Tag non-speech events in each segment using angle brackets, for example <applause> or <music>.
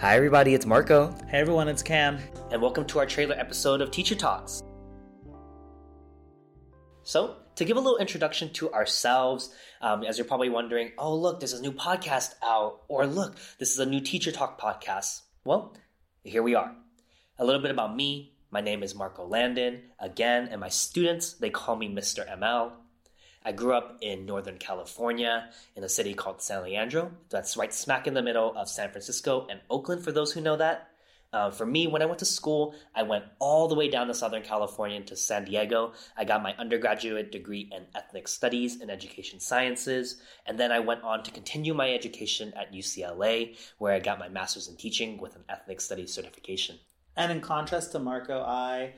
Hi, everybody, it's Marco. Hey everyone, it's Kam. And welcome to our trailer episode of Teacher Talks. So, to give a little introduction to ourselves, um, as you're probably wondering, oh, look, there's a new podcast out, or look, this is a new Teacher Talk podcast. Well, here we are. A little bit about me. My name is Marco Landon, again, and my students, they call me Mr. ML. I grew up in Northern California in a city called San Leandro. That's right smack in the middle of San Francisco and Oakland, for those who know that. Uh, for me, when I went to school, I went all the way down to Southern California to San Diego. I got my undergraduate degree in ethnic studies and education sciences. And then I went on to continue my education at UCLA, where I got my master's in teaching with an ethnic studies certification. And in contrast to Marco, I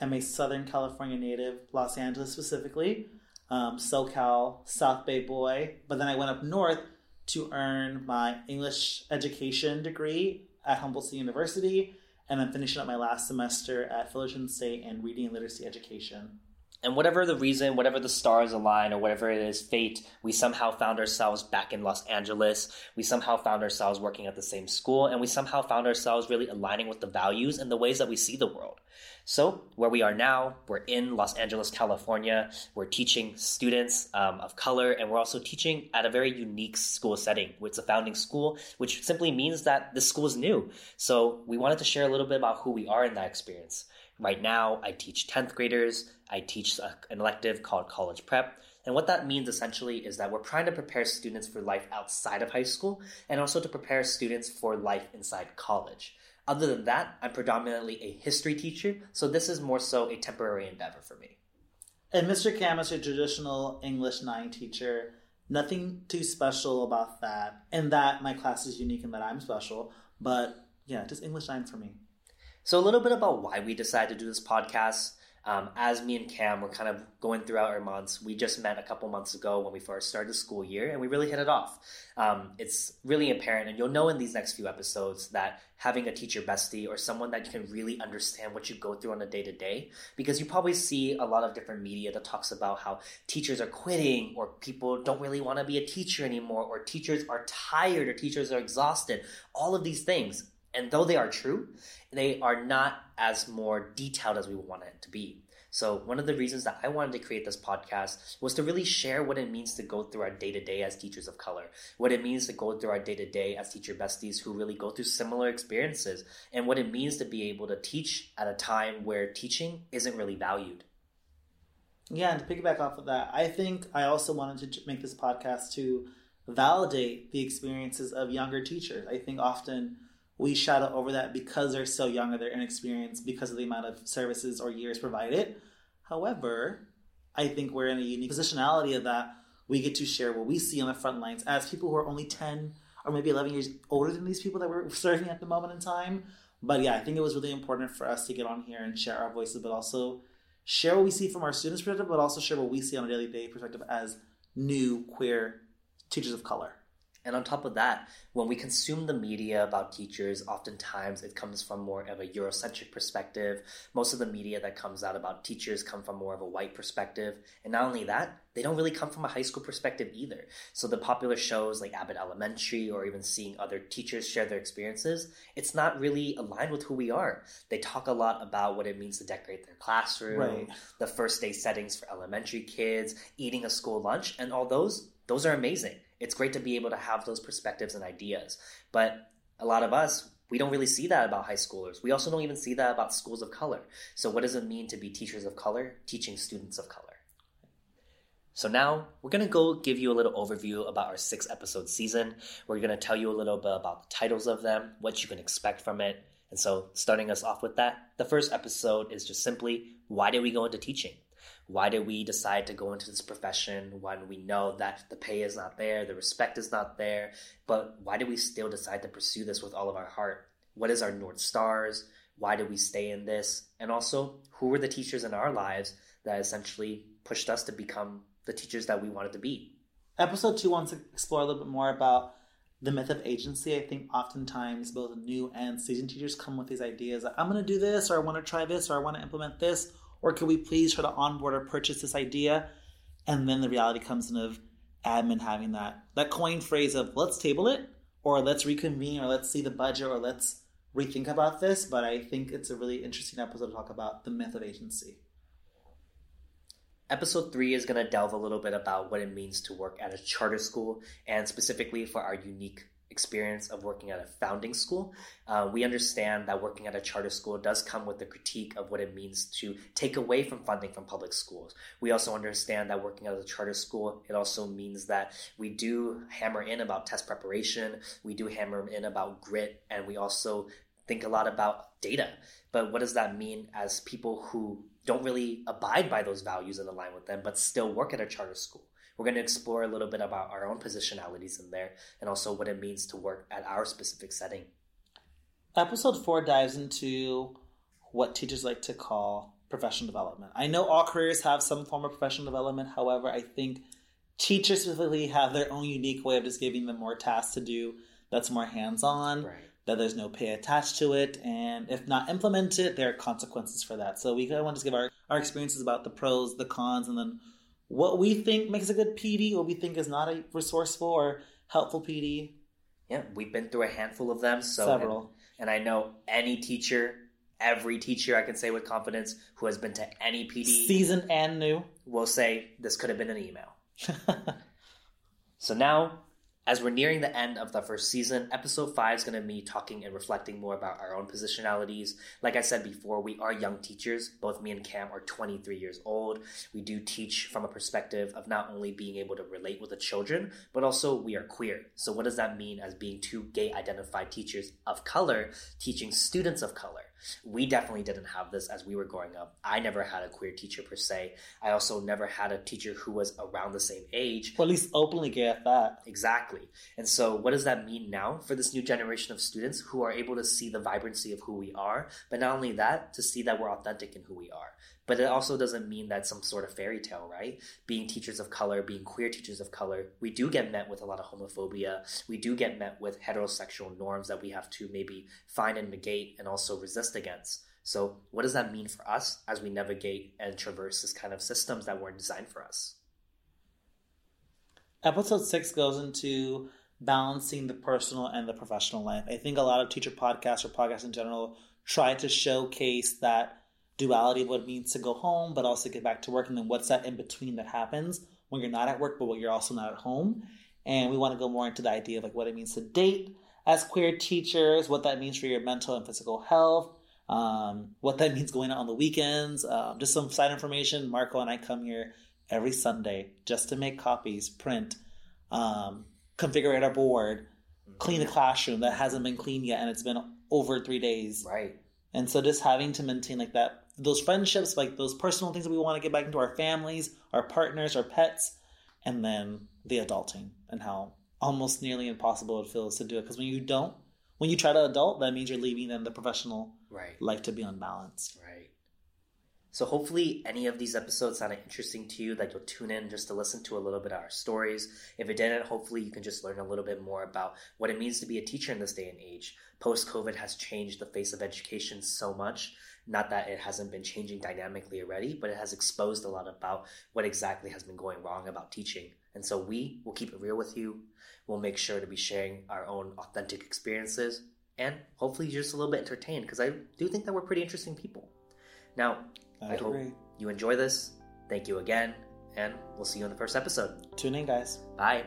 am a Southern California native, Los Angeles specifically, um, SoCal, South Bay boy. But then I went up north to earn my English education degree at Humboldt State University, and then finishing up my last semester at Fullerton State in reading and literacy education. And whatever the reason, whatever the stars align, or whatever it is, fate, we somehow found ourselves back in Los Angeles. We somehow found ourselves working at the same school, and we somehow found ourselves really aligning with the values and the ways that we see the world. So, where we are now, we're in Los Angeles, California. We're teaching students um, of color, and we're also teaching at a very unique school setting. It's a founding school, which simply means that the school is new. So, we wanted to share a little bit about who we are in that experience. Right now, I teach 10th graders, I teach an elective called College Prep. And what that means essentially is that we're trying to prepare students for life outside of high school and also to prepare students for life inside college. Other than that, I'm predominantly a history teacher, so this is more so a temporary endeavor for me. And Mr. Kam is a traditional English 9 teacher. Nothing too special about that. And that my class is unique and that I'm special. But yeah, just English 9 for me. So, a little bit about why we decided to do this podcast. Um, as me and Kam were kind of going throughout our months, we just met a couple months ago when we first started the school year, and we really hit it off. Um, it's really apparent, and you'll know in these next few episodes that having a teacher bestie or someone that can really understand what you go through on a day to day, because you probably see a lot of different media that talks about how teachers are quitting, or people don't really want to be a teacher anymore, or teachers are tired, or teachers are exhausted. All of these things and though they are true, they are not as more detailed as we want it to be. So, one of the reasons that I wanted to create this podcast was to really share what it means to go through our day to day as teachers of color, what it means to go through our day to day as teacher besties who really go through similar experiences, and what it means to be able to teach at a time where teaching isn't really valued. Yeah, and to piggyback off of that, I think I also wanted to make this podcast to validate the experiences of younger teachers. I think often we shadow over that because they're so young or they're inexperienced because of the amount of services or years provided. However, I think we're in a unique positionality of that we get to share what we see on the front lines as people who are only 10 or maybe 11 years older than these people that we're serving at the moment in time. But yeah, I think it was really important for us to get on here and share our voices, but also share what we see from our students' perspective, but also share what we see on a daily day perspective as new queer teachers of color. And on top of that, when we consume the media about teachers, oftentimes it comes from more of a Eurocentric perspective. Most of the media that comes out about teachers come from more of a white perspective. And not only that, they don't really come from a high school perspective either. So the popular shows like Abbott Elementary or even seeing other teachers share their experiences, it's not really aligned with who we are. They talk a lot about what it means to decorate their classroom, right. the first day settings for elementary kids, eating a school lunch, and all those, those are amazing it's great to be able to have those perspectives and ideas. But a lot of us, we don't really see that about high schoolers. We also don't even see that about schools of color. So, what does it mean to be teachers of color, teaching students of color? So, now we're going to go give you a little overview about our six episode season. We're going to tell you a little bit about the titles of them, what you can expect from it. And so, starting us off with that, the first episode is just simply why did we go into teaching? Why did we decide to go into this profession when we know that the pay is not there, the respect is not there? But why did we still decide to pursue this with all of our heart? What is our North Stars? Why did we stay in this? And also, who were the teachers in our lives that essentially pushed us to become the teachers that we wanted to be? Episode two wants to explore a little bit more about the myth of agency. I think oftentimes both new and seasoned teachers come with these ideas that I'm going to do this, or I want to try this, or I want to implement this, or could we please try to onboard or purchase this idea? And then the reality comes in of admin having that that coin phrase of let's table it or let's reconvene or let's see the budget or let's rethink about this. But I think it's a really interesting episode to talk about the myth of agency. Episode three is going to delve a little bit about what it means to work at a charter school and specifically for our unique experience of working at a founding school. Uh, we understand that working at a charter school does come with the critique of what it means to take away from funding from public schools. We also understand that working at a charter school, it also means that we do hammer in about test preparation, we do hammer in about grit, and we also think a lot about data. But what does that mean as people who don't really abide by those values and align with them, but still work at a charter school. We're going to explore a little bit about our own positionalities in there and also what it means to work at our specific setting. Episode four dives into what teachers like to call professional development. I know all careers have some form of professional development. However, I think teachers specifically have their own unique way of just giving them more tasks to do that's more hands on. Right that there's no pay attached to it, and if not implemented, there are consequences for that. So we kind of want to give our, our experiences about the pros, the cons, and then what we think makes a good PD, what we think is not a resourceful or helpful PD. Yeah, we've been through a handful of them. So several, and, and I know any teacher, every teacher I can say with confidence who has been to any PD, seasoned and new, will say this could have been an email. <laughs> so now as we're nearing the end of the first season, episode 5 is going to be talking and reflecting more about our own positionalities. Like I said before, we are young teachers. Both me and Kam are 23 years old. We do teach from a perspective of not only being able to relate with the children, but also we are queer. So, what does that mean as being two gay identified teachers of color teaching students of color? We definitely didn't have this as we were growing up. I never had a queer teacher per se. I also never had a teacher who was around the same age. Well, at least openly gay at that. Exactly. And so, what does that mean now for this new generation of students who are able to see the vibrancy of who we are, but not only that, to see that we're authentic in who we are? But it also doesn't mean that some sort of fairy tale, right? Being teachers of color, being queer teachers of color, we do get met with a lot of homophobia. We do get met with heterosexual norms that we have to maybe find and negate and also resist against. So, what does that mean for us as we navigate and traverse this kind of systems that weren't designed for us? Episode six goes into balancing the personal and the professional life. I think a lot of teacher podcasts or podcasts in general try to showcase that duality of what it means to go home, but also get back to work. And then what's that in between that happens when you're not at work, but when you're also not at home. And we want to go more into the idea of like what it means to date as queer teachers, what that means for your mental and physical health, um, what that means going out on the weekends. Um, just some side information. Marco and I come here every Sunday just to make copies, print, um, configure our board, clean the classroom that hasn't been cleaned yet, and it's been over three days. Right. And so just having to maintain like that those friendships, like those personal things that we want to get back into our families, our partners, our pets, and then the adulting and how almost nearly impossible it feels to do it. Because when you don't, when you try to adult, that means you're leaving then the professional right. life to be unbalanced. Right. So hopefully any of these episodes sounded interesting to you that you'll tune in just to listen to a little bit of our stories. If it didn't, hopefully you can just learn a little bit more about what it means to be a teacher in this day and age. Post COVID has changed the face of education so much not that it hasn't been changing dynamically already, but it has exposed a lot about what exactly has been going wrong about teaching. And so we will keep it real with you. We'll make sure to be sharing our own authentic experiences and hopefully just a little bit entertained because I do think that we're pretty interesting people. Now, I, I hope you enjoy this. Thank you again, and we'll see you in the first episode. Tune in, guys. Bye.